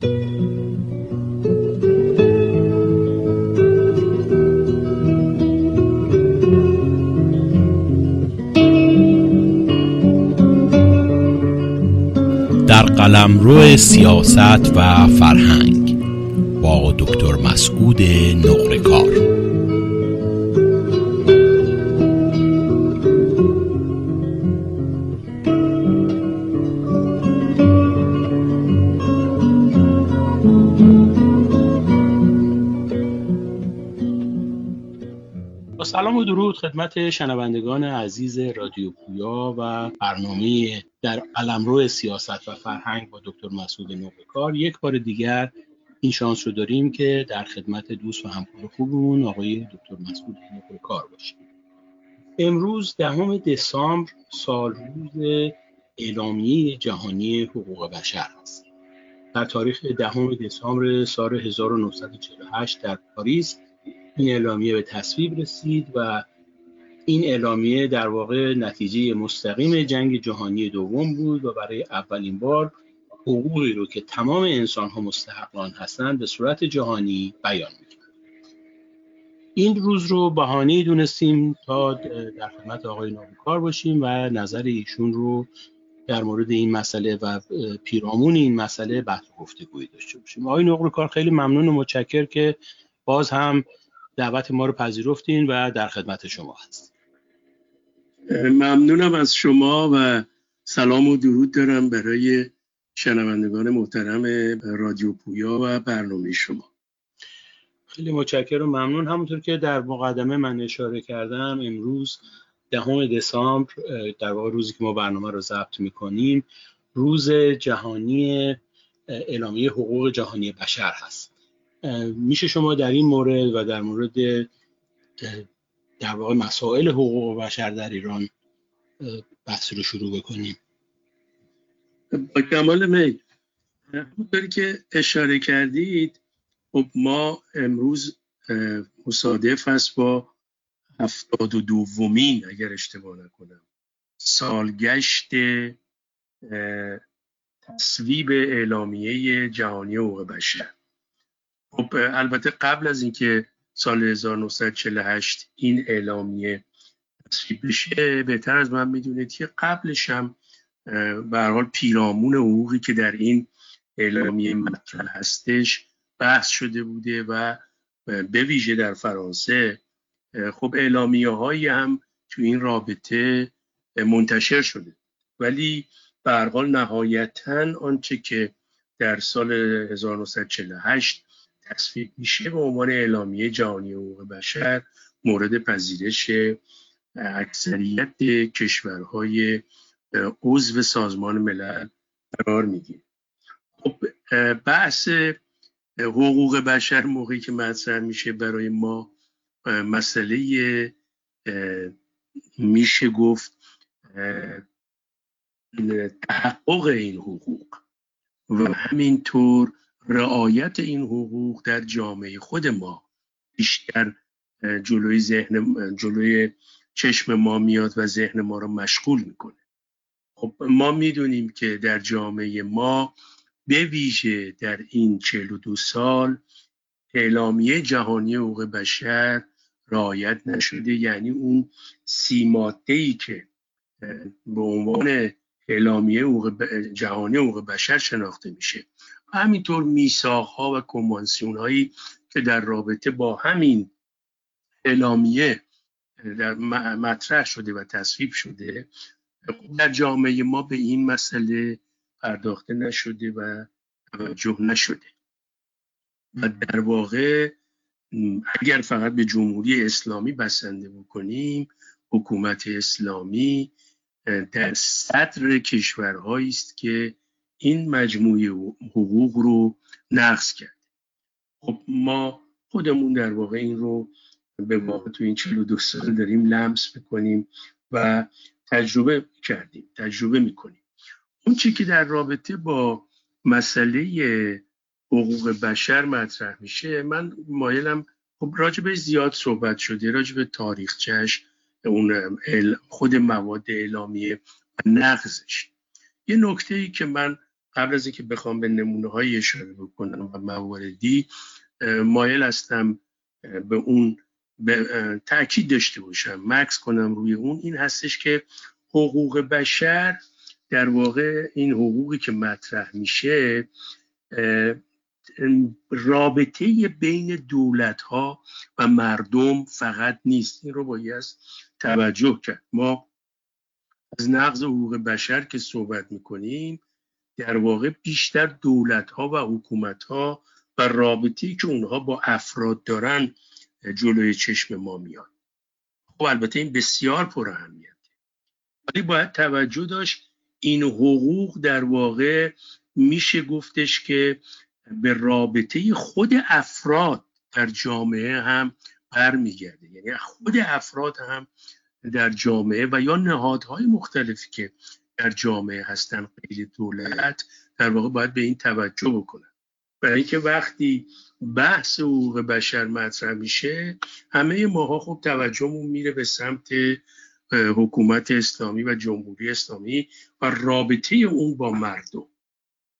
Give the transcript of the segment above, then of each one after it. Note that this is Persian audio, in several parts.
در قلمرو سیاست و فرهنگ با دکتر مسعود نقرکار. خدمت شنوندگان عزیز رادیو پویا و برنامه در قلمرو سیاست و فرهنگ با دکتر مسعود نوبکار یک بار دیگر این شانس رو داریم که در خدمت دوست و همکار خوبمون آقای دکتر مسعود نوبکار باشیم. امروز دهم دسامبر سال روز اعلامیه جهانی حقوق بشر است. در تاریخ دهم دسامبر سال 1948 در پاریس این اعلامیه به تصویب رسید و این اعلامیه در واقع نتیجه مستقیم جنگ جهانی دوم بود و برای اولین بار حقوقی رو که تمام انسان ها مستحقان هستند به صورت جهانی بیان می‌کرد. این روز رو بهانه دونستیم تا در خدمت آقای نامکار باشیم و نظر ایشون رو در مورد این مسئله و پیرامون این مسئله بحث گفتگویی داشته باشیم. آقای نقل خیلی ممنون و متشکر که باز هم دعوت ما رو پذیرفتین و در خدمت شما هست ممنونم از شما و سلام و درود دارم برای شنوندگان محترم رادیو پویا و برنامه شما. خیلی متشکرم ممنون. همونطور که در مقدمه من اشاره کردم امروز دهم دسامبر در واقع روزی که ما برنامه رو ضبط می‌کنیم روز جهانی اعلامیه حقوق جهانی بشر هست. میشه شما در این مورد و در مورد در واقع مسائل حقوق بشر در ایران بحث رو شروع بکنیم. با کمال میل. همونطوری که اشاره کردید خب ما امروز مصادف است با هفتاد و دومین اگر اشتباه نکنم سالگشت تصویب اعلامیه جهانی حقوق بشر. خب البته قبل از اینکه سال 1948 این اعلامیه تصویب بشه. بهتر از من می‌دونید که قبلش هم به حال پیرامون حقوقی که در این اعلامیه مطرح هستش بحث شده بوده و به ویژه در فرانسه. خب اعلامیه هایی هم تو این رابطه منتشر شده. ولی به حال نهایتا آنچه که در سال 1948 تصویب میشه به عنوان اعلامیه جهانی حقوق بشر مورد پذیرش اکثریت کشورهای عضو سازمان ملل قرار می‌گیره. خب بحث حقوق بشر موقعی که مطرح میشه برای ما مسئله میشه گفت تحقق این حقوق و همینطور رعایت این حقوق در جامعه خود ما بیشتر جلوی ذهن جلوی چشم ما میاد و ذهن ما رو مشغول می‌کنه. خب ما می‌دونیم که در جامعه ما به ویژه در این 42 سال اعلامیه جهانی حقوق بشر رعایت نشده. یعنی اون سی ای که به عنوان اعلامیه جهانی حقوق بشر شناخته میشه. همینطور میساق ها و کنوانسیون هایی که در رابطه با همین اعلامیه در مطرح شده و تصویب شده در جامعه ما به این مسئله پرداخته نشده و توجه نشده. و در واقع اگر فقط به جمهوری اسلامی بسنده بکنیم حکومت اسلامی در صدر کشورهایی است که این مجموعه حقوق رو نقض کرد. خب ما خودمون در واقع این رو به واقع تو این 42 سال داریم لمس بکنیم و تجربه کردیم تجربه می‌کنیم. اون چی که در رابطه با مسئله حقوق بشر مطرح میشه من مایلم خب راجبه زیاد صحبت شده راجب تاریخچش اون خود مواد اعلامیه و نقضش. یه نکته ای که من قبل از اینکه بخوام به نمونه های اشاره بکنم و مواردی مایل هستم به اون به تاکید داشته باشم مکس کنم روی اون. این هستش که حقوق بشر در واقع این حقوقی که مطرح میشه رابطه بین دولت ها و مردم فقط نیست. این رو باید توجه کرد. ما از نقض حقوق بشر که صحبت می‌کنیم در واقع بیشتر دولت ها و حکومت ها و رابطی که اونها با افراد دارن جلوی چشم ما میاد خب البته این بسیار پر اهمیته. ولی باید توجه داشت این حقوق در واقع میشه گفتش که به رابطه خود افراد در جامعه هم برمیگرده. یعنی خود افراد هم در جامعه و یا نهادهای مختلفی که در جامعه هستن غیر دولت در واقع باید به این توجه بکنن. برای اینکه وقتی بحث حقوق بشر مطرح میشه همه ماها خب توجهمون میره به سمت حکومت اسلامی و جمهوری اسلامی و رابطه اون با مردم.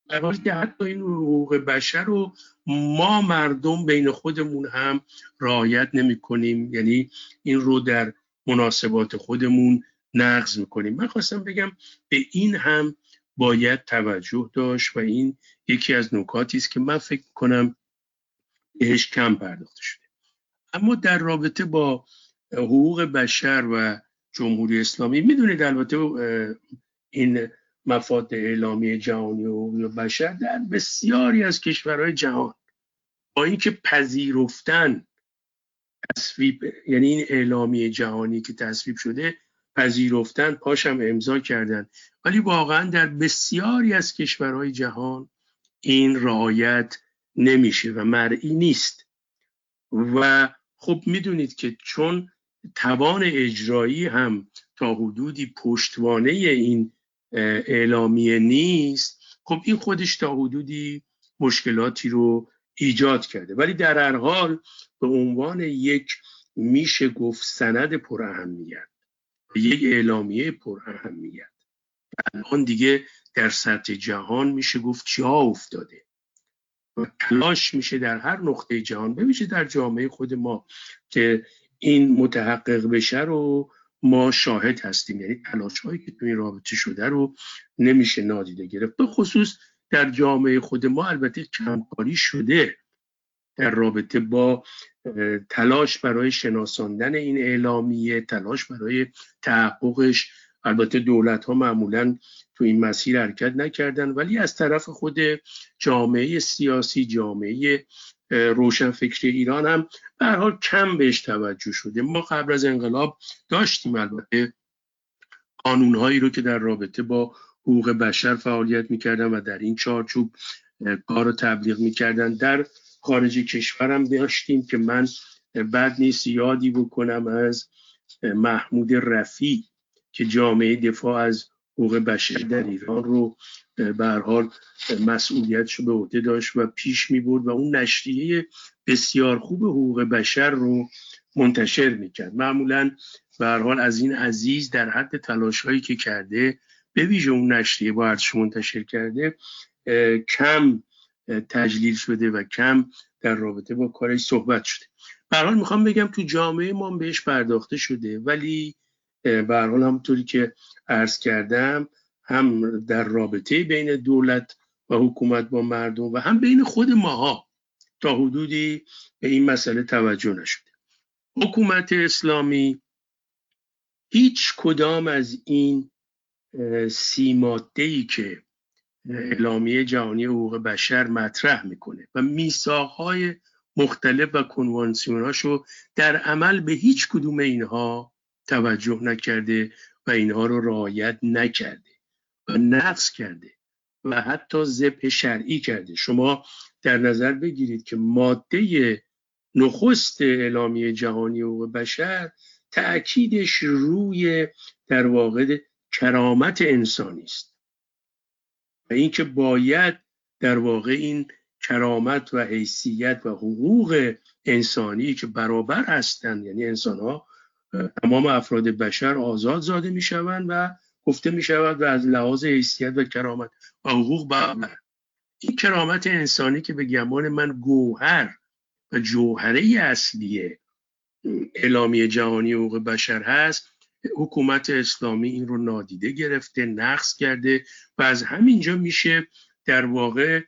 در حالی حتی این حقوق بشر رو ما مردم بین خودمون هم رعایت نمی کنیم یعنی این رو در مناسبات خودمون نقض می‌کنیم. من خواستم بگم به این هم باید توجه داشت و این یکی از نکاتی است که من فکر کنم بهش کم پرداخته شده. اما در رابطه با حقوق بشر و جمهوری اسلامی می‌دونید البته این مفاد اعلامی جهانی و بشر در بسیاری از کشورهای جهان با اینکه پذیرفتن تصویب یعنی این اعلامی جهانی که تصویب شده پذیرفتن پاشم امضا کردن. ولی واقعا در بسیاری از کشورهای جهان این رعایت نمیشه و مرئی نیست. و خب می‌دونید که چون توان اجرایی هم تا حدودی پشتوانه این اعلامیه نیست خب این خودش تا حدودی مشکلاتی رو ایجاد کرده. ولی در هر حال به عنوان یک میشه گفت سند پر اهمیت یک اعلامیه پر اهمیت. الان دیگه در سطح جهان میشه گفت جا افتاده و تلاش میشه در هر نقطه جهان. بمیشه در جامعه خود ما که این متحقق بشه رو ما شاهد هستیم. یعنی تلاش هایی که تو رابطه شده رو نمیشه نادیده گرفت. به خصوص در جامعه خود ما البته کمکاری شده. در رابطه با تلاش برای شناساندن این اعلامیه تلاش برای تحققش. البته دولت ها معمولا تو این مسیر حرکت نکردن ولی از طرف خود جامعه سیاسی جامعه روشنفکری ایران هم به حال کم بهش توجه شده. ما قبل از انقلاب داشتیم البته قانونهایی رو که در رابطه با حقوق بشر فعالیت می‌کردن و در این چارچوب کار رو تبلیغ می‌کردن. در خارج کشورم داشتیم که من بد نیست یادی بکنم از محمود رفی که جامعه دفاع از حقوق بشر در ایران رو به حال مسئولیتش به عهده داشت و پیش می برد و اون نشریه بسیار خوب حقوق بشر رو منتشر می‌کرد معمولا به حال از این عزیز در حد تلاش هایی که کرده به ویژه اون نشریه با منتشر کرده کم تجلیل شده و کم در رابطه با کارش صحبت شده. به حال می‌خوام بگم تو جامعه ما بهش پرداخته شده ولی به حال همونطوری که عرض کردم هم در رابطه بین دولت و حکومت با مردم و هم بین خود ماها تا حدودی به این مسئله توجه نشده. حکومت اسلامی هیچ کدام از این سی ای که اعلامیه جهانی حقوق بشر مطرح می‌کنه و میثاقهای مختلف و کنوانسیوناشو در عمل به هیچ کدوم اینها توجه نکرده و اینها رو رعایت نکرده و نقص کرده و حتی ذبح شرعی کرده. شما در نظر بگیرید که ماده نخست اعلامیه جهانی حقوق بشر تأکیدش روی در واقع کرامت انسانی است. و اینکه باید در واقع این کرامت و حیثیت و حقوق انسانی که برابر هستند یعنی انسان ها تمام افراد بشر آزاد زاده می شوند و گفته می شود و از لحاظ حیثیت و کرامت و حقوق برابر این کرامت انسانی که به گمان من گوهر و جوهره اصلی اعلامیه جهانی حقوق بشر هست حکومت اسلامی این رو نادیده گرفته نقص کرده و از همینجا میشه در واقع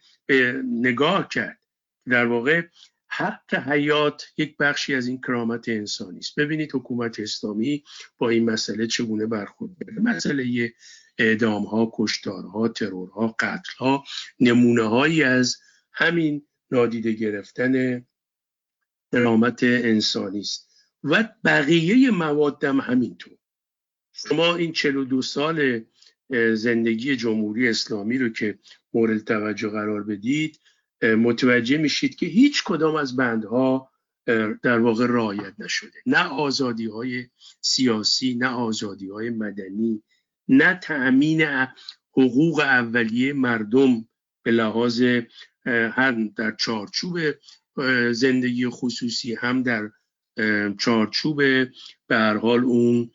نگاه کرد. در واقع حق حیات یک بخشی از این کرامت انسانی است. ببینید حکومت اسلامی با این مسئله چگونه برخورد کرده مسئله اعدام ها کشتارها ترورها قتل ها نمونه هایی از همین نادیده گرفتن کرامت انسانی است. و بقیه موادم همینطور. شما این 42 سال زندگی جمهوری اسلامی رو که مورد توجه قرار بدید متوجه میشید که هیچ کدام از بندها در واقع رعایت نشده. نه آزادی های سیاسی نه آزادی های مدنی نه تأمین حقوق اولیه مردم به لحاظ هم در چارچوب زندگی خصوصی هم در چارچوب به هر حال اون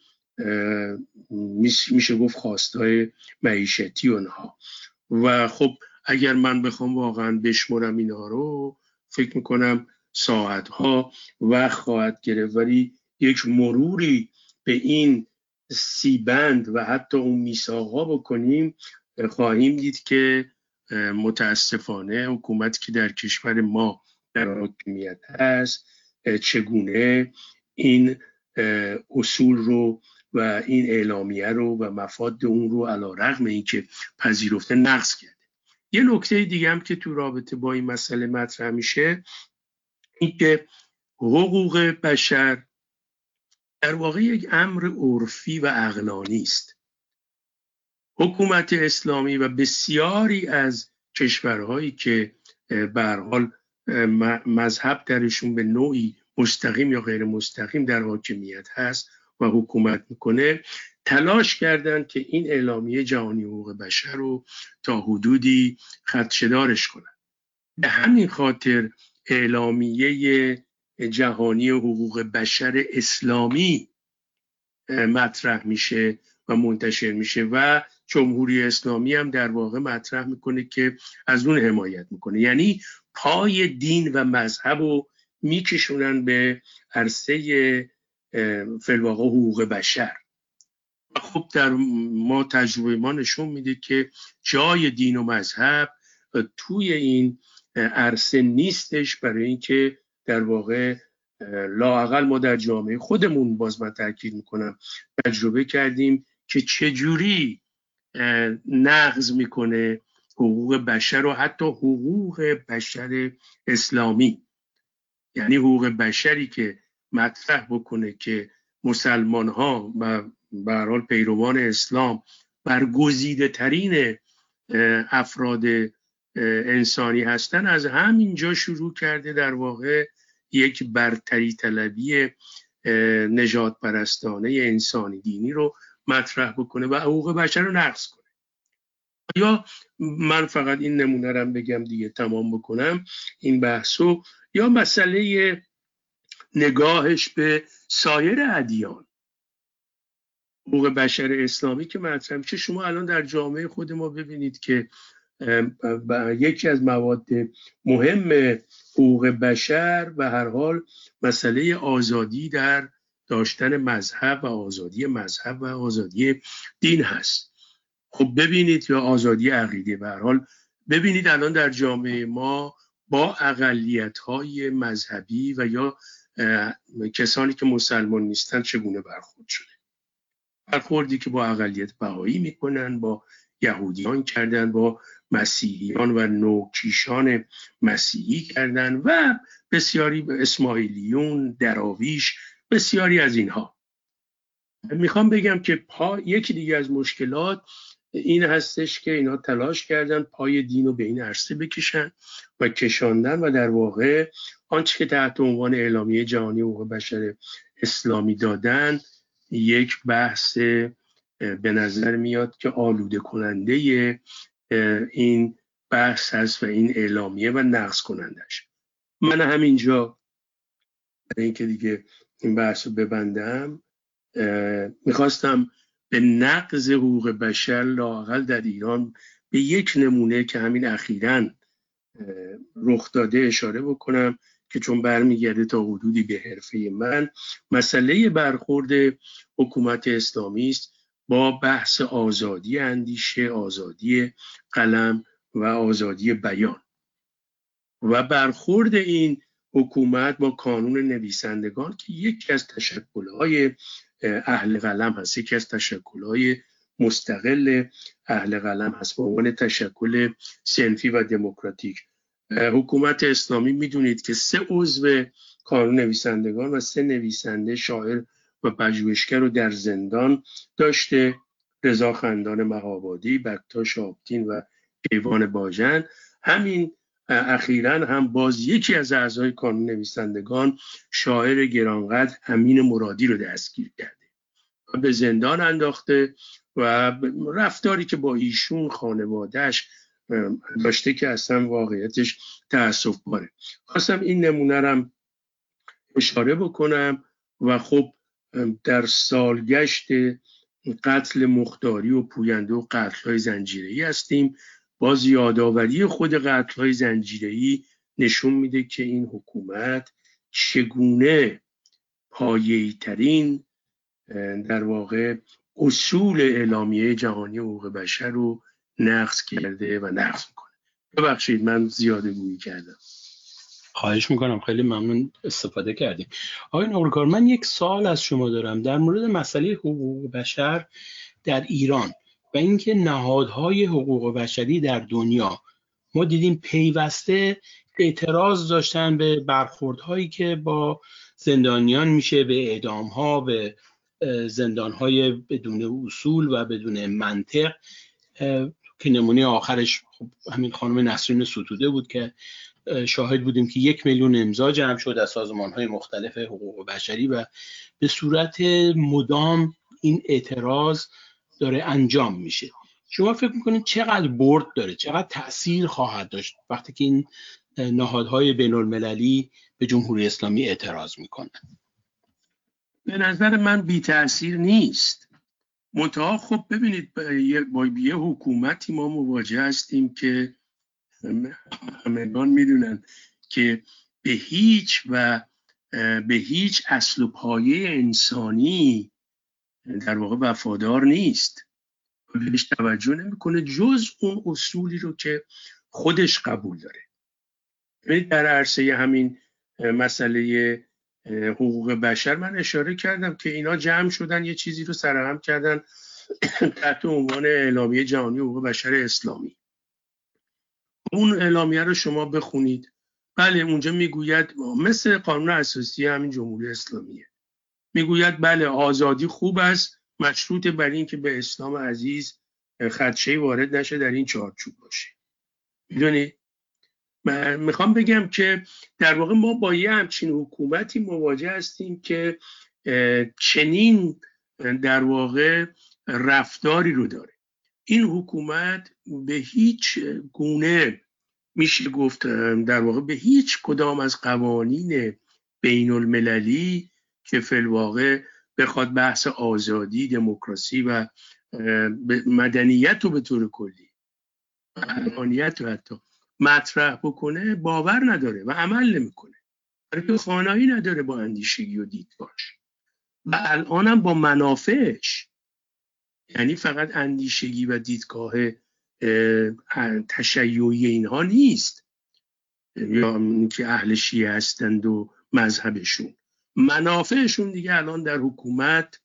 میشه گفت خواستای معیشتی اونها. و خب اگر من بخوام واقعا بشمرم اینها رو فکر می‌کنم ساعتها وقت خواهد گرفت. ولی یک مروری به این سیبند و حتی اون میساقها بکنیم خواهیم دید که متاسفانه حکومتی که در کشور ما در حاکمیت هست چگونه این اصول رو و این اعلامیه رو و مفاد اون رو علا رغم اینکه پذیرفته نقص کرده. یه نکته دیگه هم که تو رابطه با این مسئله مطرح میشه این که حقوق بشر در واقع یک امر عرفی و اقلانی است. حکومت اسلامی و بسیاری از کشورهایی که به حال مذهب درشون به نوعی مستقیم یا غیر مستقیم در حاکمیت هست و حکومت می‌کنه تلاش کردند که این اعلامیه جهانی حقوق بشر رو تا حدودی خدشدارش کنند به همین خاطر اعلامیه جهانی حقوق بشر اسلامی مطرح میشه و منتشر میشه و جمهوری اسلامی هم در واقع مطرح می‌کنه که از اون حمایت می‌کنه. یعنی پای دین و مذهب رو میکشونن به عرصه فلواقع حقوق بشر. خب در ما تجربه ما نشون میده که جای دین و مذهب توی این عرصه نیستش برای اینکه در واقع لاقل ما در جامعه خودمون باز من تاکید می‌کنم تجربه کردیم که چجوری نقض می‌کنه حقوق بشر و حتی حقوق بشر اسلامی. یعنی حقوق بشری که مطرح بکنه که مسلمان ها و به حال پیروان اسلام برگزیده ترین افراد انسانی هستن از همینجا شروع کرده در واقع یک برتری طلبی نجات پرستانه انسانی دینی رو مطرح بکنه و حقوق بشر رو نقض کنه. یا من فقط این نمونه رو بگم دیگه تمام بکنم این بحثو. یا مسئله نگاهش به سایر ادیان. حقوق بشر اسلامی که مطرح میشه. شما الان در جامعه خود ما ببینید که یکی از مواد مهم حقوق بشر و هر حال مسئله آزادی در داشتن مذهب و آزادی مذهب و آزادی دین هست. خب ببینید یا آزادی عقیده به هر حال. ببینید الان در جامعه ما با اقلیت های مذهبی و یا کسانی که مسلمان نیستن چگونه برخورد شده؟ برخوردی که با اقلیت بهایی می‌کنن با یهودیان کردن با مسیحیان و نوکیشان مسیحی کردن و بسیاری به اسماعیلیون دراویش بسیاری از اینها. می‌خوام بگم که پا یکی دیگه از مشکلات این هستش که اینا تلاش کردن پای دین رو به این عرصه بکشن و کشاندن و در واقع آنچه که تحت عنوان اعلامیه جهانی حقوق بشر اسلامی دادن یک بحث به نظر میاد که آلوده کننده این بحث هست و این اعلامیه و نقص کنندش. من همینجا برای اینکه دیگه این بحث رو ببندم می‌خواستم به نقض حقوق بشر لاقل در ایران به یک نمونه که همین اخیرا رخ داده اشاره بکنم. که چون برمیگرده تا حدودی به حرفه من مسئله برخورد حکومت اسلامی است با بحث آزادی اندیشه آزادی قلم و آزادی بیان. و برخورد این حکومت با کانون نویسندگان که یکی از تشکلهای اهل قلم هست یکی از تشکلهای مستقل اهل قلم هست به عنوان تشکل سنفی و دموکراتیک. حکومت اسلامی می‌دونید که سه عضو کانون نویسندگان و سه نویسنده شاعر و پژوهشگر رو در زندان داشته. رضا خندان مهابادی بکتا آبتین و ایوان باجن همین اخیرا هم باز یکی از اعضای کانون نویسندگان شاعر گرانقدر امین مرادی رو دستگیر کرده. و به زندان انداخته و رفتاری که با ایشون خانوادهش داشته که اصلا واقعیتش تأصف باره. خواستم این نمونه رم اشاره بکنم و خب در سالگشت قتل مختاری و پوینده و قتل های زنجیری هستیم. باز یادآوری خود قتل های زنجیری نشون میده که این حکومت چگونه پایهی ترین در واقع اصول اعلامیه جهانی حقوق بشر رو نقض کرده و نقض می‌کنه. ببخشید من زیاده گویی کردم. خواهش می‌کنم. خیلی ممنون استفاده کردیم. آقای نقرکار من یک سال از شما دارم. در مورد مسئله حقوق بشر در ایران و اینکه نهادهای حقوق بشری در دنیا ما دیدیم پیوسته اعتراض داشتن به برخوردهایی که با زندانیان میشه به اعدام ها به زندان های بدون اصول و بدون منطق. که نمونه آخرش خب همین خانم نسرین ستوده بود که شاهد بودیم که یک میلیون امضا جمع شد از سازمان های مختلف حقوق بشری و به صورت مدام این اعتراض داره انجام میشه. شما فکر می‌کنید چقدر برد داره؟ چقدر تاثیر خواهد داشت وقتی که این نهادهای بین المللی به جمهوری اسلامی اعتراض می‌کنن به نظر من بی تاثیر نیست. منتها خب ببینید با یه حکومتی ما مواجه هستیم که همگان می‌دونن که به هیچ و به هیچ اصل و پایه انسانی در واقع وفادار نیست. بهش توجه نمی‌کنه جز اون اصولی رو که خودش قبول داره. در عرصه همین مسئله حقوق بشر من اشاره کردم که اینا جمع شدن یه چیزی رو سرهم کردن تحت عنوان اعلامیه جهانی حقوق بشر اسلامی. اون اعلامیه رو شما بخونید. بله اونجا می‌گوید مثل قانون اساسی همین جمهوری اسلامیه. می‌گوید بله آزادی خوب است مشروط بر این که به اسلام عزیز خدشه وارد نشه در این چارچوب باشه. می‌دونی؟ می‌خوام بگم که در واقع ما با یه همچین حکومتی مواجه هستیم که چنین در واقع رفتاری رو داره. این حکومت به هیچ گونه میشه گفت در واقع به هیچ کدام از قوانین بین المللی که فلواقع بخواد بحث آزادی دموکراسی و مدنیت رو به طور کلی مدنیت رو حتی مطرح بکنه باور نداره و عمل نمی‌کنه. برای خانایی نداره با اندیشگی و دیدگاهش. و الانم با منافعش. یعنی فقط اندیشگی و دیدگاه تشیعی اینها نیست. یا که اهل شیعه هستند و مذهبشون. منافعشون دیگه الان در حکومت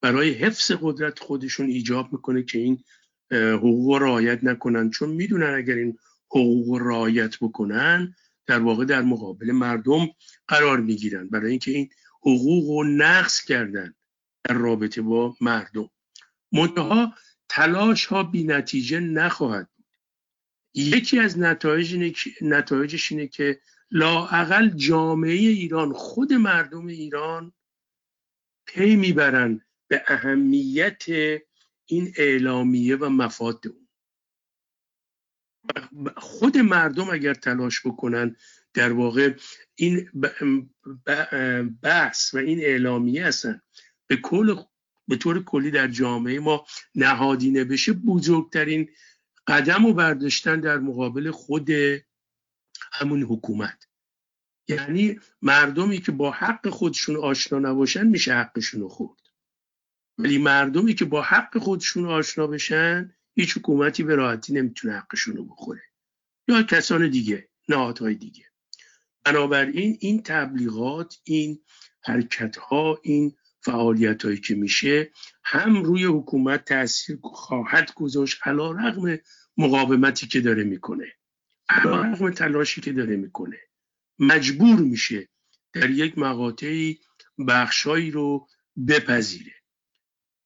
برای حفظ قدرت خودشون ایجاب می‌کنه که این حقوق رعایت نکنن. چون می‌دونن اگر این حقوق رعایت بکنن در واقع در مقابل مردم قرار می‌گیرن. برای اینکه این حقوق رو نقص کردن در رابطه با مردم. منتها تلاش ها بی نتیجه نخواهد بود. یکی از نتایج نتایجش اینه که لاعقل جامعه ایران خود مردم ایران پی می‌برن به اهمیت این اعلامیه و مفاد اون. خود مردم اگر تلاش بکنن در واقع این بحث و این اعلامیه هستن به کل به طور کلی در جامعه ما نهادینه بشه بزرگترین قدم و برداشتن در مقابل خود همون حکومت. یعنی مردمی که با حق خودشون آشنا نباشن میشه حقشون رو خورد. ولی مردمی که با حق خودشون آشنا بشن هیچ حکومتی به راحتی نمی‌تونه حقشون رو بخوره. یا کسان دیگه نهادهای دیگه. بنابراین این تبلیغات این حرکت ها این فعالیت هایی که میشه هم روی حکومت تاثیر خواهد گذاشت علا رغم مقاومتی که داره می‌کنه علا رغم تلاشی که داره می‌کنه. مجبور میشه در یک مقاطعی بخشایی رو بپذیره.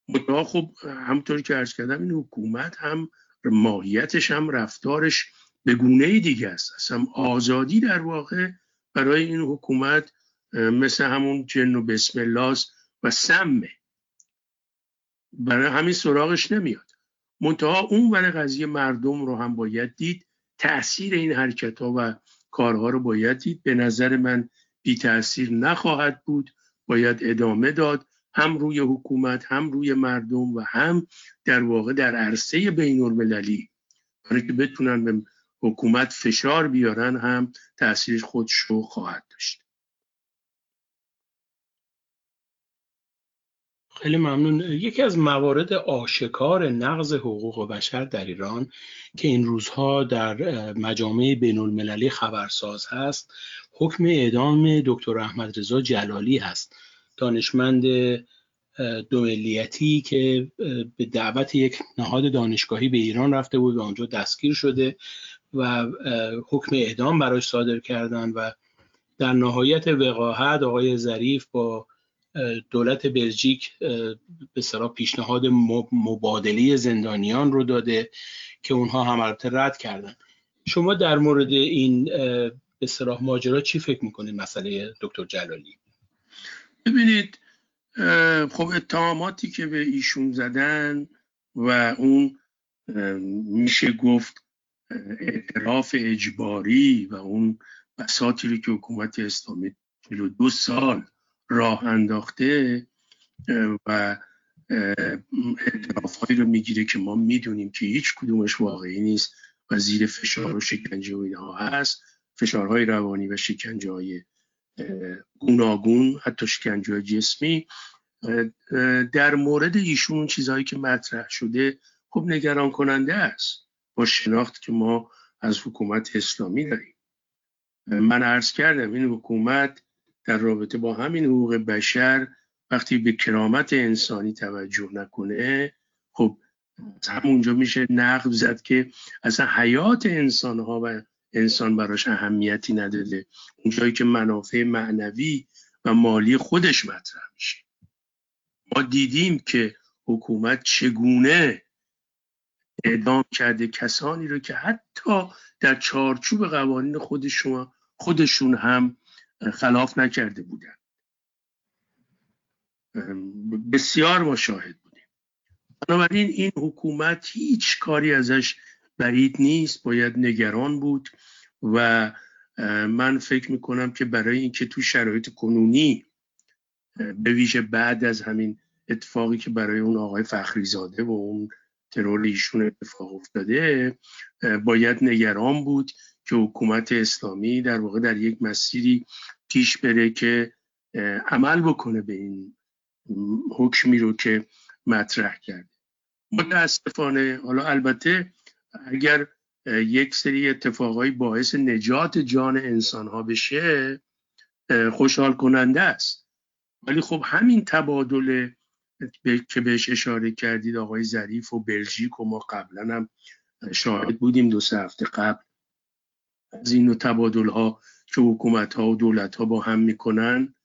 مطمئن خب همطور که ارز کردم این حکومت هم ماهیتش هم رفتارش به گونه دیگه است. اصلا آزادی در واقع برای این حکومت مثل همون جن و بسم الله و سمه. برای همین سراغش نمیاد. منتها اون ور قضیه مردم رو هم باید دید. تاثیر این حرکت ها و کارها رو باید دید. به نظر من بی تاثیر نخواهد بود. باید ادامه داد. هم روی حکومت هم روی مردم و هم در واقع در عرصه بین المللی برای که بتونن به حکومت فشار بیارن هم تاثیر خودش رو خواهد داشت. خیلی ممنون. یکی از موارد آشکار نقض حقوق بشر در ایران که این روزها در مجامع بین المللی خبرساز هست حکم اعدام دکتر احمد رضا جلالی هست. دانشمند دوملیتی که به دعوت یک نهاد دانشگاهی به ایران رفته بود و آنجا دستگیر شده و حکم اعدام براش صادر کردن و در نهایت وقاحت آقای ظریف با دولت بلژیک به سرا پیشنهاد مبادله زندانیان رو داده که اونها هم البته رد کردن. شما در مورد این به سراح ماجرا چی فکر می‌کنید؟ مسئله دکتر جلالی. ببینید خب اتهاماتی که به ایشون زدن و اون میشه گفت اعتراف اجباری و اون بساطی رو که حکومت اسلامی دو سال راه انداخته و اعترافهایی رو می‌گیره که ما می‌دونیم که هیچ کدومش واقعی نیست و زیر فشار و شکنجه و اینها هست. فشارهای روانی و شکنجه های گوناگون حتی شکنجه جسمی. در مورد ایشون چیزهایی که مطرح شده خب نگران کننده است. با شناخت که ما از حکومت اسلامی داریم. من عرض کردم این حکومت در رابطه با همین حقوق بشر وقتی به کرامت انسانی توجه نکنه خب همونجا میشه نقد زد که اصلا حیات انسان ها و انسان براش اهمیتی نداده. اونجایی که منافع معنوی و مالی خودش مطرح میشه. ما دیدیم که حکومت چگونه اعدام کرده کسانی رو که حتی در چارچوب قوانین خودشون خودشون هم خلاف نکرده بودن. بسیار ما شاهد بودیم. بنابراین این حکومت هیچ کاری ازش برید نیست باید نگران بود و من فکر می‌کنم که برای اینکه تو شرایط کنونی به ویژه بعد از همین اتفاقی که برای اون آقای فخری زاده و اون ترور ایشون اتفاق افتاده باید نگران بود که حکومت اسلامی در واقع در یک مسیری پیش بره که عمل بکنه به این حکمی رو که مطرح کرده. متاسفانه حالا البته اگر یک سری اتفاقای باعث نجات جان انسان ها بشه خوشحال کننده است. ولی خب همین تبادل که بهش اشاره کردید آقای ظریف و بلژیک و ما قبلا هم شاهد بودیم دو سه هفته قبل. از این تبادل ها که حکومت ها و دولت ها با هم می‌کنن.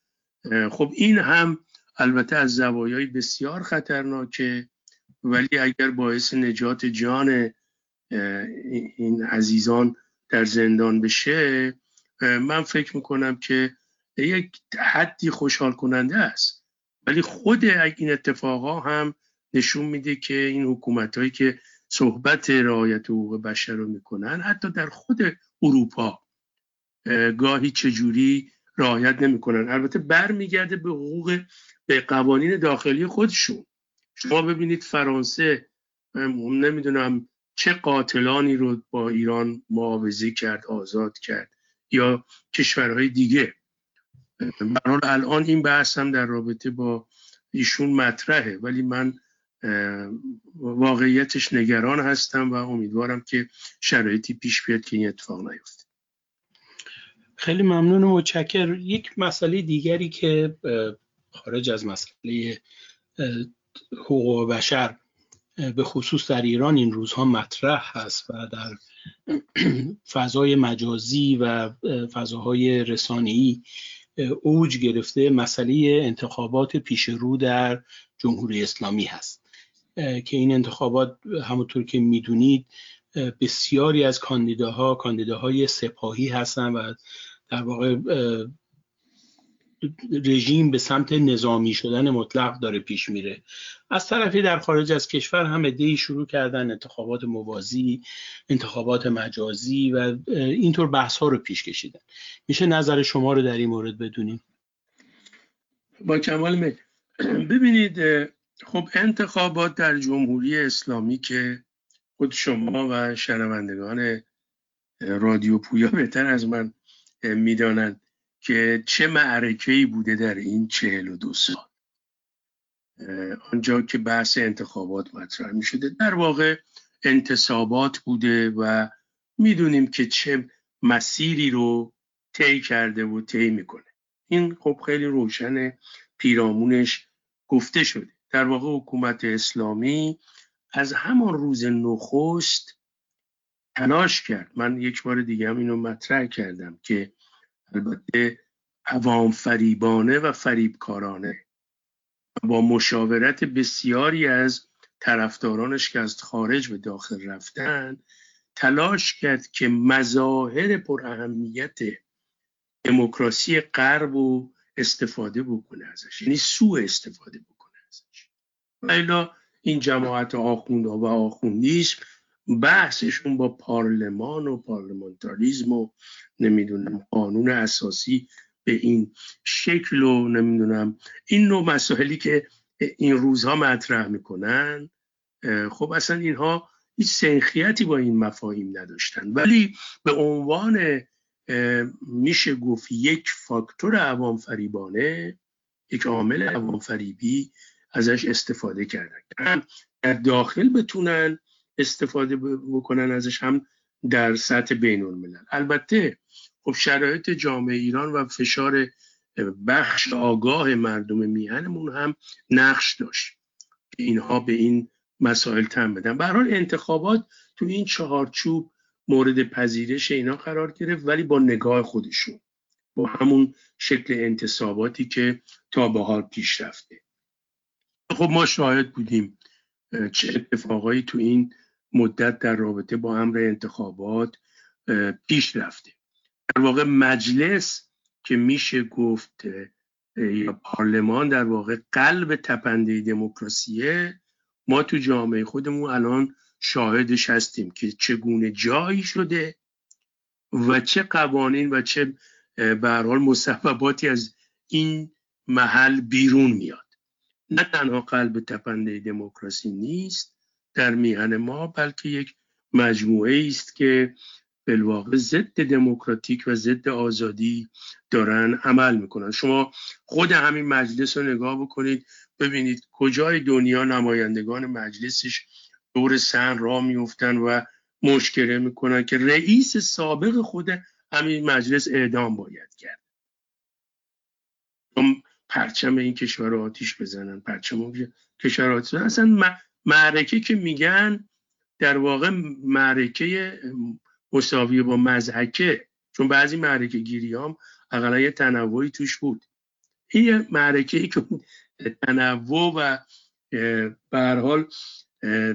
خب این هم البته از زوایای بسیار خطرناکه ولی اگر باعث نجات جان این عزیزان در زندان بشه من فکر می‌کنم که یک حدی خوشحال کننده است. ولی خود این اتفاقا هم نشون میده که این حکومت هایی که صحبت رعایت حقوق بشر رو می‌کنن حتی در خود اروپا گاهی چجوری رعایت نمی‌کنن. البته برمیگرده به حقوق به قوانین داخلی خودشون. شما ببینید فرانسه نمی‌دونم چه قاتلانی رو با ایران معاوضه کرد آزاد کرد یا کشورهای دیگه. حال الان این بحث هم در رابطه با ایشون مطرحه ولی من واقعیتش نگران هستم و امیدوارم که شرایطی پیش بیاد که این اتفاق نیفته. خیلی ممنون و متشکر یک مسئله دیگری که خارج از مسئله حقوق بشر به خصوص در ایران این روزها مطرح هست و در فضای مجازی و فضاهای رسانه‌ای اوج گرفته مسئله انتخابات پیش رو در جمهوری اسلامی هست. که این انتخابات همونطور که می‌دونید بسیاری از کاندیداها کاندیداهای سپاهی هستن و در واقع رژیم به سمت نظامی شدن مطلق داره پیش میره. از طرفی در خارج از کشور هم ادهی شروع کردن انتخابات موازی انتخابات مجازی و اینطور بحث ها رو پیش کشیدن. میشه نظر شما رو در این مورد بدونیم با کمال می ببینید خب انتخابات در جمهوری اسلامی که خود شما و شنوندگان رادیو پویا بهتر از من می‌دانند. که چه معرکه بوده در این چهل و دو سال. آنجا که بحث انتخابات مطرح می شده در واقع انتصابات بوده و می‌دونیم که چه مسیری رو طی کرده و طی می‌کنه. این خب خیلی روشن پیرامونش گفته شده. در واقع حکومت اسلامی از همان روز نخست تلاش کرد. من یک بار دیگه هم اینو مطرح کردم که البته عوام فریبانه و فریبکارانه با مشاورت بسیاری از طرفدارانش که از خارج به داخل رفتن تلاش کرد که مظاهر پر اهمیت دموکراسی غرب و استفاده بکنه ازش. یعنی سوء استفاده بکنه ازش. و این جماعت آخوندها و آخوندیسم بحثشون با پارلمان و پارلمانتاریزم و نمی‌دونم قانون اساسی به این شکل و نمی‌دونم این نوع مسائلی که این روزها مطرح می‌کنن خب اصلا اینها هیچ سنخیتی با این مفاهیم نداشتن. ولی به عنوان میشه گفت یک فاکتور عوام فریبانه یک عامل عوام فریبی ازش استفاده کردن. در داخل بتونن استفاده بکنن ازش هم در سطح بین الملل. البته خب شرایط جامعه ایران و فشار بخش آگاه مردم میهنمون هم نقش داشت که اینها به این مسائل تن بدن. به انتخابات تو این چهارچوب مورد پذیرش اینا قرار گرفت ولی با نگاه خودشون با همون شکل انتصاباتی که تا به حال پیش رفته. خب ما شاهد بودیم چه اتفاقایی تو این مدت در رابطه با امر انتخابات پیش رفته. در واقع مجلس که میشه گفت یا پارلمان در واقع قلب تپنده دموکراسیه ما تو جامعه خودمون الان شاهدش هستیم که چگونه جایی شده و چه قوانین و چه به حال مصوباتی از این محل بیرون میاد. نه تنها قلب تپنده دموکراسی نیست در میهن ما بلکه یک مجموعه است که بالواقع ضد دموکراتیک و ضد آزادی دارن عمل می‌کنن. شما خود همین مجلس رو نگاه بکنید ببینید کجای دنیا نمایندگان مجلسش دور سن را میفتن و مشکره می‌کنن که رئیس سابق خود همین مجلس اعدام باید کرد. پرچم این کشور آتیش بزنن پرچم کشور آتیش بزنن. اصلا معرکه که میگن در واقع معرکه مساوی با مزحکه چون بعضی معرکه گیری هم اقلا تنوعی توش بود. این معرکه ای که تنوع و به حال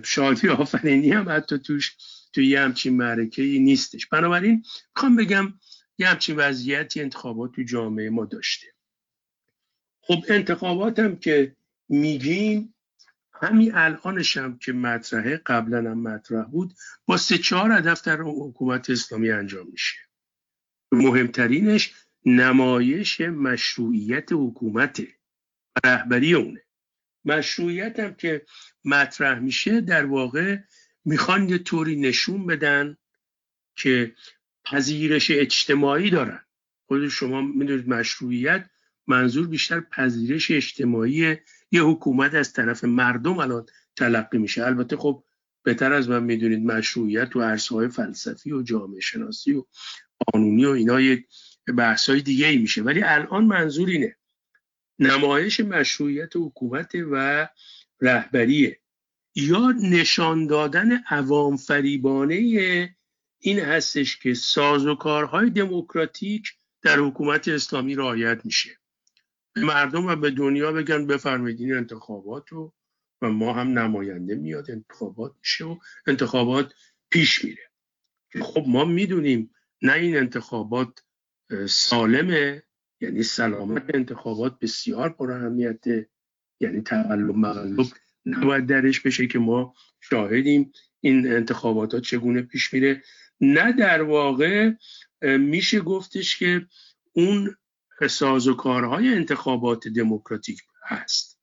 شادی آفرینی هم حتی توش توی یه همچین معرکه ای نیستش. بنابراین می‌خوام بگم یه همچین وضعیتی انتخابات تو جامعه ما داشته. خب انتخابات هم که میگیم همین الانش هم که مطرحه قبلا هم مطرح بود با سه چهار هدف در حکومت اسلامی انجام میشه. مهمترینش نمایش مشروعیت حکومت رهبری اونه. مشروعیت هم که مطرح میشه در واقع می‌خوان یه طوری نشون بدن که پذیرش اجتماعی دارن. خود شما می‌دونید مشروعیت منظور بیشتر پذیرش اجتماعی یه حکومت از طرف مردم الان تلقی میشه. البته خب بهتر از من می‌دونید مشروعیت و عرصه فلسفی و جامعه شناسی و قانونی و اینا یک بحث های دیگه ای میشه. ولی الان منظور اینه نمایش مشروعیت حکومت و رهبریه. یا نشان دادن عوام فریبانه این هستش که سازوکارهای دموکراتیک در حکومت اسلامی رعایت میشه. مردم و به دنیا بگن بفرمایید این انتخابات رو و ما هم نماینده میاد انتخابات میشه و انتخابات پیش میره. خب ما می‌دونیم نه این انتخابات سالمه یعنی سلامت انتخابات بسیار پر اهمیته یعنی تقلب مغلوب نباید درش بشه که ما شاهدیم این انتخابات ها چگونه پیش میره. نه در واقع میشه گفتش که اون کارهای انتخابات دموکراتیک هست.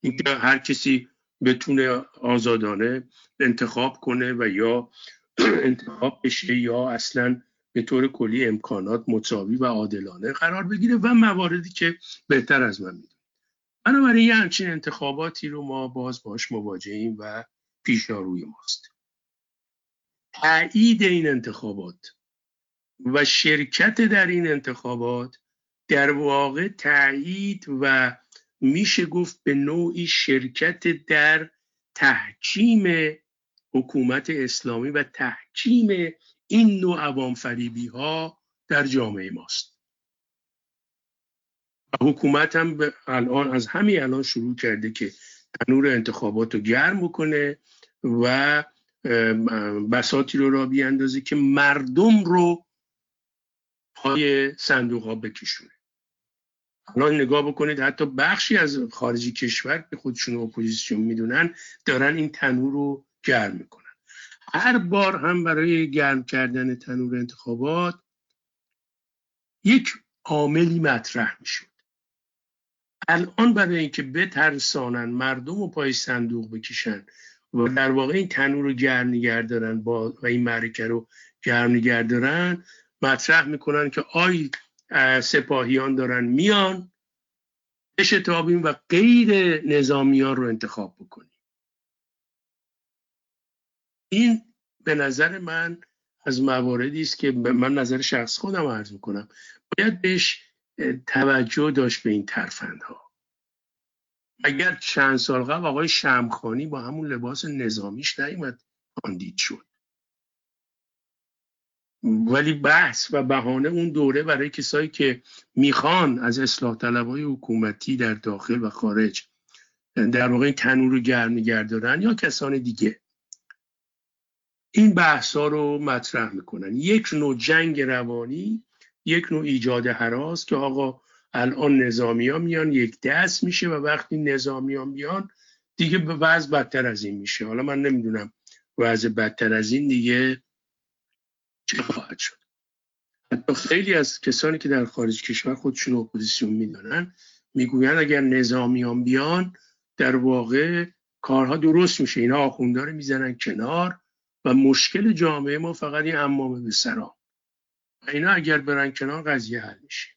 اینکه هر کسی بتونه آزادانه انتخاب کنه و یا انتخاب بشه یا اصلا به طور کلی امکانات مساوی و عادلانه قرار بگیره و مواردی که بهتر از من می‌دونید بنابراین یه همچین انتخاباتی رو ما باز باش مواجهیم و پیشاروی ماست. تایید این انتخابات و شرکت در این انتخابات در واقع تایید و میشه گفت به نوعی شرکت در تحکیم حکومت اسلامی و تحکیم این نوع عوام فریبی ها در جامعه ماست. حکومت هم الان از همین الان شروع کرده که تنور انتخابات رو گرم بکنه و بساتی رو را بیاندازه که مردم رو پای صندوق ها بکشونه. الان نگاه بکنید حتی بخشی از خارجی کشور که خودشون اپوزیسیون می‌دونن دارن این تنور رو گرم می‌کنن. هر بار هم برای گرم کردن تنور انتخابات یک عاملی مطرح می‌شد. الان برای اینکه بترسانن مردم و پای صندوق بکشن و در واقع این تنور رو گرم نگه دارن با و این معرکه رو گرم نگه دارن مطرح می‌کنن که آی سپاهیان دارن میان بشتابیم و غیر نظامیان رو انتخاب بکنیم. این به نظر من از مواردی است که من نظر شخص خودم عرض می‌کنم. باید بهش توجه داشت به این ترفندها. اگر چند سال قبل آقای شمخانی با همون لباس نظامیش نیومد کاندید شد. ولی بحث و بهانه اون دوره برای کسایی که می‌خوان از اصلاح طلبای حکومتی در داخل و خارج در واقع تنور رو گرم نگردارن یا کسان دیگه. این بحث ها رو مطرح می‌کنن. یک نوع جنگ روانی یک نوع ایجاد حراس که آقا الان نظامی ها میان یک دست میشه و وقتی نظامی ها میان دیگه به وضع بدتر از این میشه. حالا من نمی‌دونم وضع بدتر از این دیگه چه خواهد شد؟ حتی خیلی از کسانی که در خارج کشور خودشون اپوزیسیون می‌دانن می‌گویند اگر نظامیان بیان در واقع کارها درست میشه. اینا آخونده می‌زنن کنار و مشکل جامعه ما فقط این امامه به و اینا اگر برن کنار قضیه حل میشه.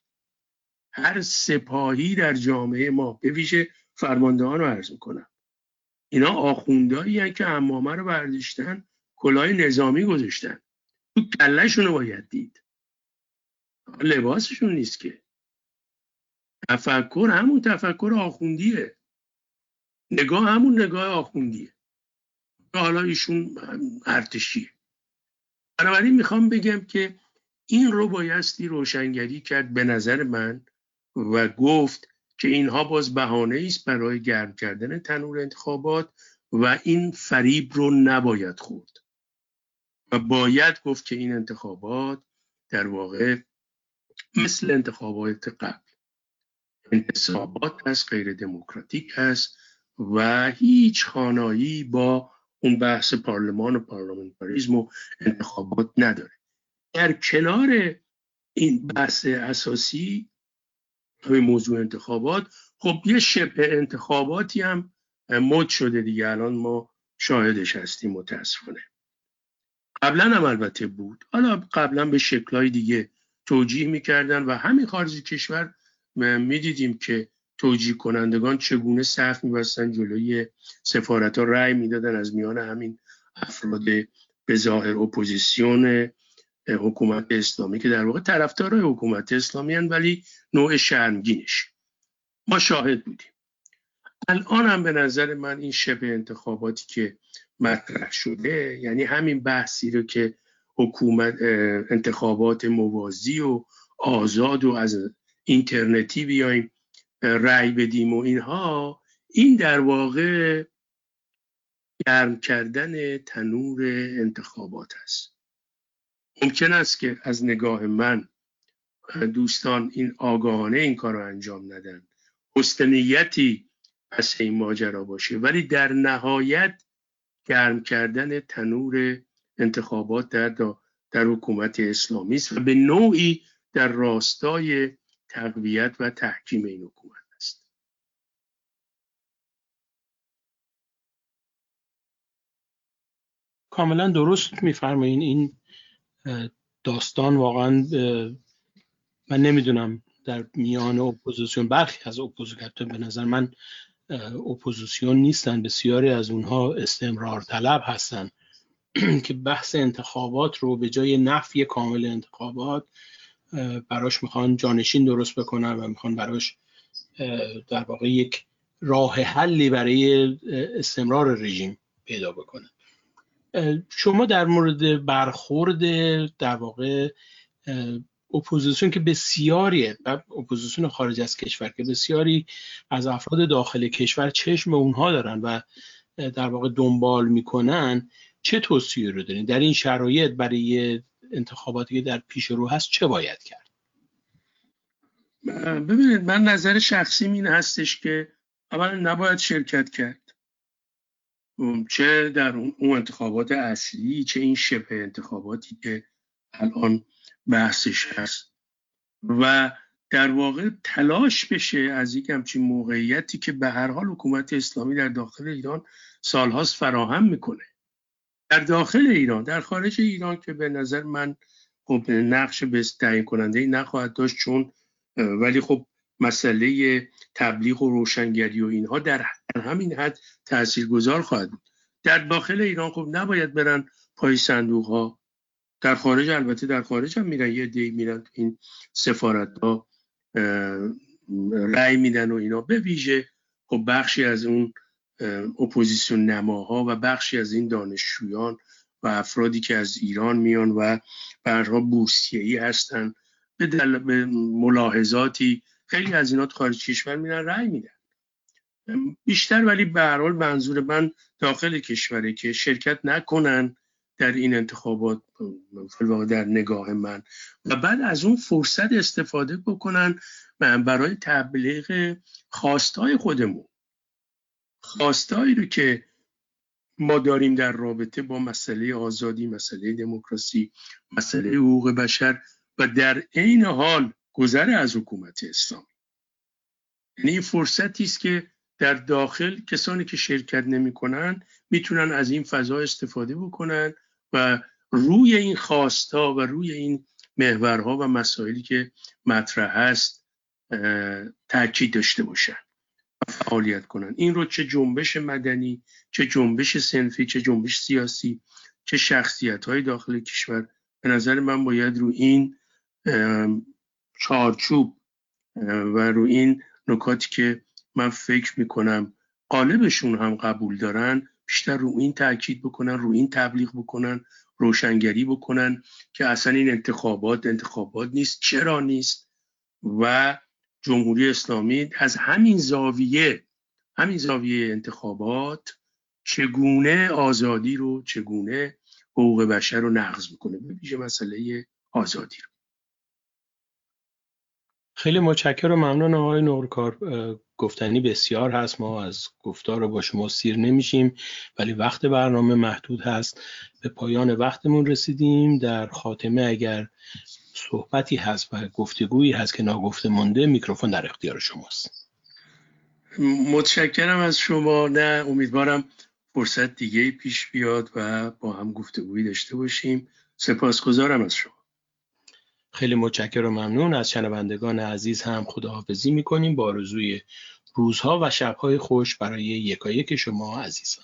هر سپاهی در جامعه ما به ویژه فرماندهان رو عرض می‌کنم. اینا آخوندهایی که امامه رو برداشتن کلاه نظامی گذاشتن. تو کلشون رو باید دید. لباسشون نیست که. تفکر همون تفکر آخوندیه. نگاه همون نگاه آخوندیه. حالا ایشون ارتشیه. بنابراین می‌خوام بگم که این رو بایستی روشنگری کرد به نظر من و گفت که اینها باز بهانه است برای گرم کردن تنور انتخابات و این فریب رو نباید خورد. و باید گفت که این انتخابات در واقع مثل انتخابات قبل. انتصابات از غیر دموکراتیک است و هیچ خانایی با اون بحث پارلمان و پارلمانتاریزم و انتخابات نداره. در کنار این بحث اساسی به موضوع انتخابات خب یه شبه انتخاباتی هم مد شده دیگه. الان ما شاهدش هستیم متاسفانه. قبلا هم البته بود. حالا قبلا به شکلهای دیگه توجیه می‌کردن و همین خارج کشور می‌دیدیم که توجیه کنندگان چگونه صف میبستن جلوی سفارت ها رأی می‌دادن از میان همین افراد به ظاهر اپوزیسیون حکومت اسلامی که در واقع طرفدارای حکومت اسلامی هن ولی نوع شرمگینش. ما شاهد بودیم. الان هم به نظر من این شبه انتخاباتی که مطرح شده یعنی همین بحثی رو که حکومت انتخابات موازی و آزاد و از اینترنتی بیایم رأی بدیم و اینها این در واقع گرم کردن تنور انتخابات است. ممکن است که از نگاه من دوستان این آگاهانه این کار رو انجام ندن. حسن پس این ماجرا باشه. ولی در نهایت گرم کردن تنور انتخابات در, در حکومت اسلامی است و به نوعی در راستای تقویت و تحکیم این حکومت است. کاملا درست میفرمایین این داستان واقعا من نمی‌دونم در میان اپوزیسیون برخی از اپوزیسیون به نظر من اپوزیسیون نیستن. بسیاری از اونها استمرار طلب هستن. که بحث انتخابات رو به جای نفی کامل انتخابات براش می‌خوان جانشین درست بکنن و می‌خوان براش در واقع یک راه حلی برای استمرار رژیم پیدا بکنن. شما در مورد برخورد در واقع اپوزیسیون که بسیاری اپوزیسیون خارج از کشور که بسیاری از افراد داخل کشور چشم به اونها دارن و در واقع دنبال می‌کنن چه توصیه رو دارین؟ در این شرایط برای انتخاباتی که در پیش رو هست چه باید کرد؟ ببینید من نظر شخصی این هستش که اولا نباید شرکت کرد. چه در اون انتخابات اصلی چه این شبه انتخاباتی که الان بحثش هست. و در واقع تلاش بشه از یک همچین موقعیتی که به هر حال حکومت اسلامی در داخل ایران سالهاست فراهم می‌کنه. در داخل ایران در خارج ایران که به نظر من خب نقش به تعیین کننده ای نخواهد داشت چون ولی خب مسئله تبلیغ و روشنگری و اینها در همین حد تاثیرگذار خواهد بود. در داخل ایران خب نباید برن پای صندوق ها در خارج البته در خارج هم میرن یه دی میرن این سفارت ها رأی میدن و اینا. به ویژه خب بخشی از اون اپوزیسیون نماها و بخشی از این دانشجویان و افرادی که از ایران میان و برها بورسیه‌ای هستن به, به ملاحظاتی خیلی از اینا خارج کشور میرن رأی میدن. بیشتر ولی به منظور من داخل کشوره که شرکت نکنن. در این انتخابات در نگاه من. و بعد از اون فرصت استفاده بکنن برای تبلیغ خواستای خودمون. خواستایی رو که ما داریم در رابطه با مسئله آزادی مسئله دموکراسی مسئله حقوق بشر و در عین حال گذر از حکومت اسلامی. یعنی این فرصتی است که در داخل کسانی که شرکت نمی‌کنن می‌تونن از این فضا استفاده بکنن و روی این خواستها و روی این محورها و مسائلی که مطرح هست تاکید داشته باشن و فعالیت کنن. این رو چه جنبش مدنی چه جنبش سنفی چه جنبش سیاسی چه شخصیت های داخل کشور. به نظر من باید رو این چارچوب و رو این نکاتی که من فکر می‌کنم قالبشون هم قبول دارن بیشتر رو این تاکید بکنن رو این تبلیغ بکنن روشنگری بکنن که اصلا این انتخابات انتخابات نیست چرا نیست؟ و جمهوری اسلامی از همین زاویه همین زاویه انتخابات چگونه آزادی رو چگونه حقوق بشر رو نقض می‌کنه به مسئله آزادی رو. خیلی متشکرم ممنون آقای نورکار. گفتنی بسیار هست. ما از گفتار رو با شما سیر نمیشیم ولی وقت برنامه محدود هست. به پایان وقتمون رسیدیم. در خاتمه اگر صحبتی هست و گفتگویی هست که ناگفته مونده میکروفون در اختیار شماست. متشکرم از شما. نه امیدوارم فرصت دیگه پیش بیاد و با هم گفتگویی داشته باشیم. سپاسگزارم از شما. خیلی متشکرم و ممنون. از شنوندگان عزیز هم خداحافظی می‌کنیم با آرزوی روزها و شبهای خوش برای یکایک شما عزیزان.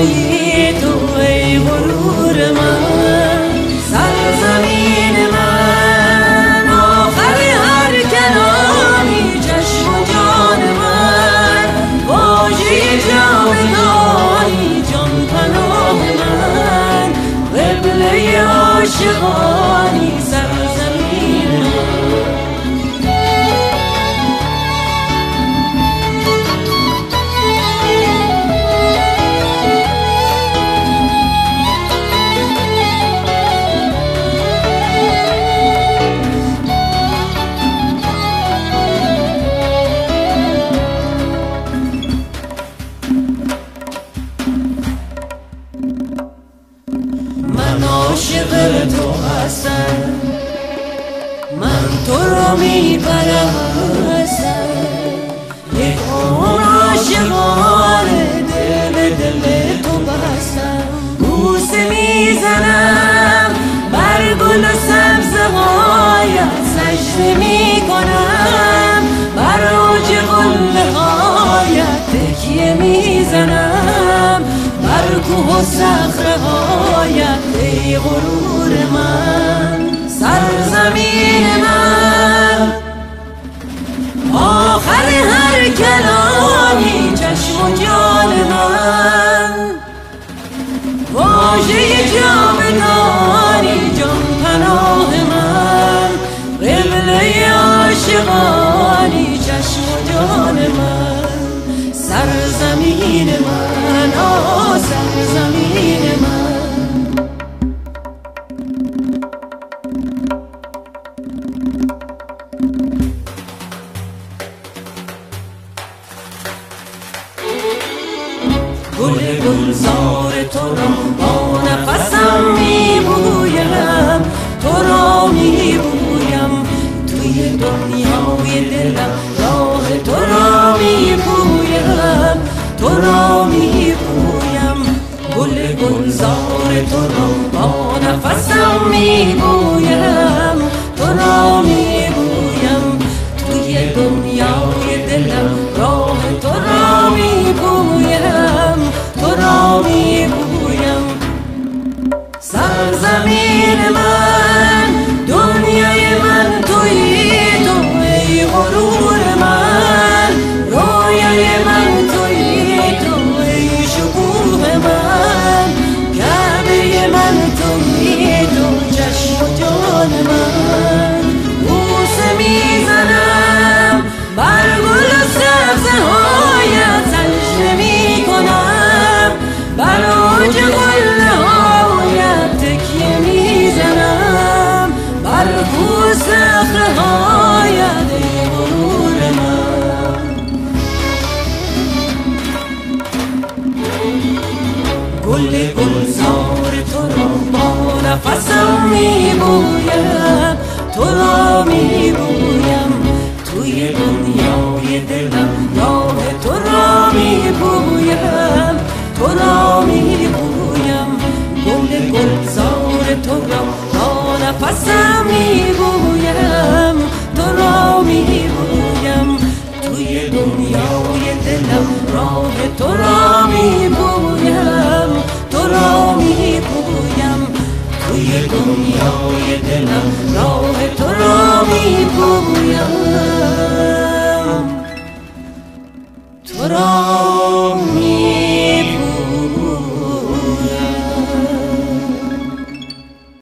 روی تو ای غرور من. سرزمین من آخر هر کلامی چشم جان من. باجی جاودانی جان پناه من. قبله عاشقانی سر سجده می کنم بر اوج قله هایت تکیه می زنم بر کوه و صخره هایت ای غرور من. سرزمین من. آخر هر کلامی چشم و جان من. واژه جامدان عاشقانی چشم و جان من سرزمین من آه سرزمین من. تو رو با نفسم میبود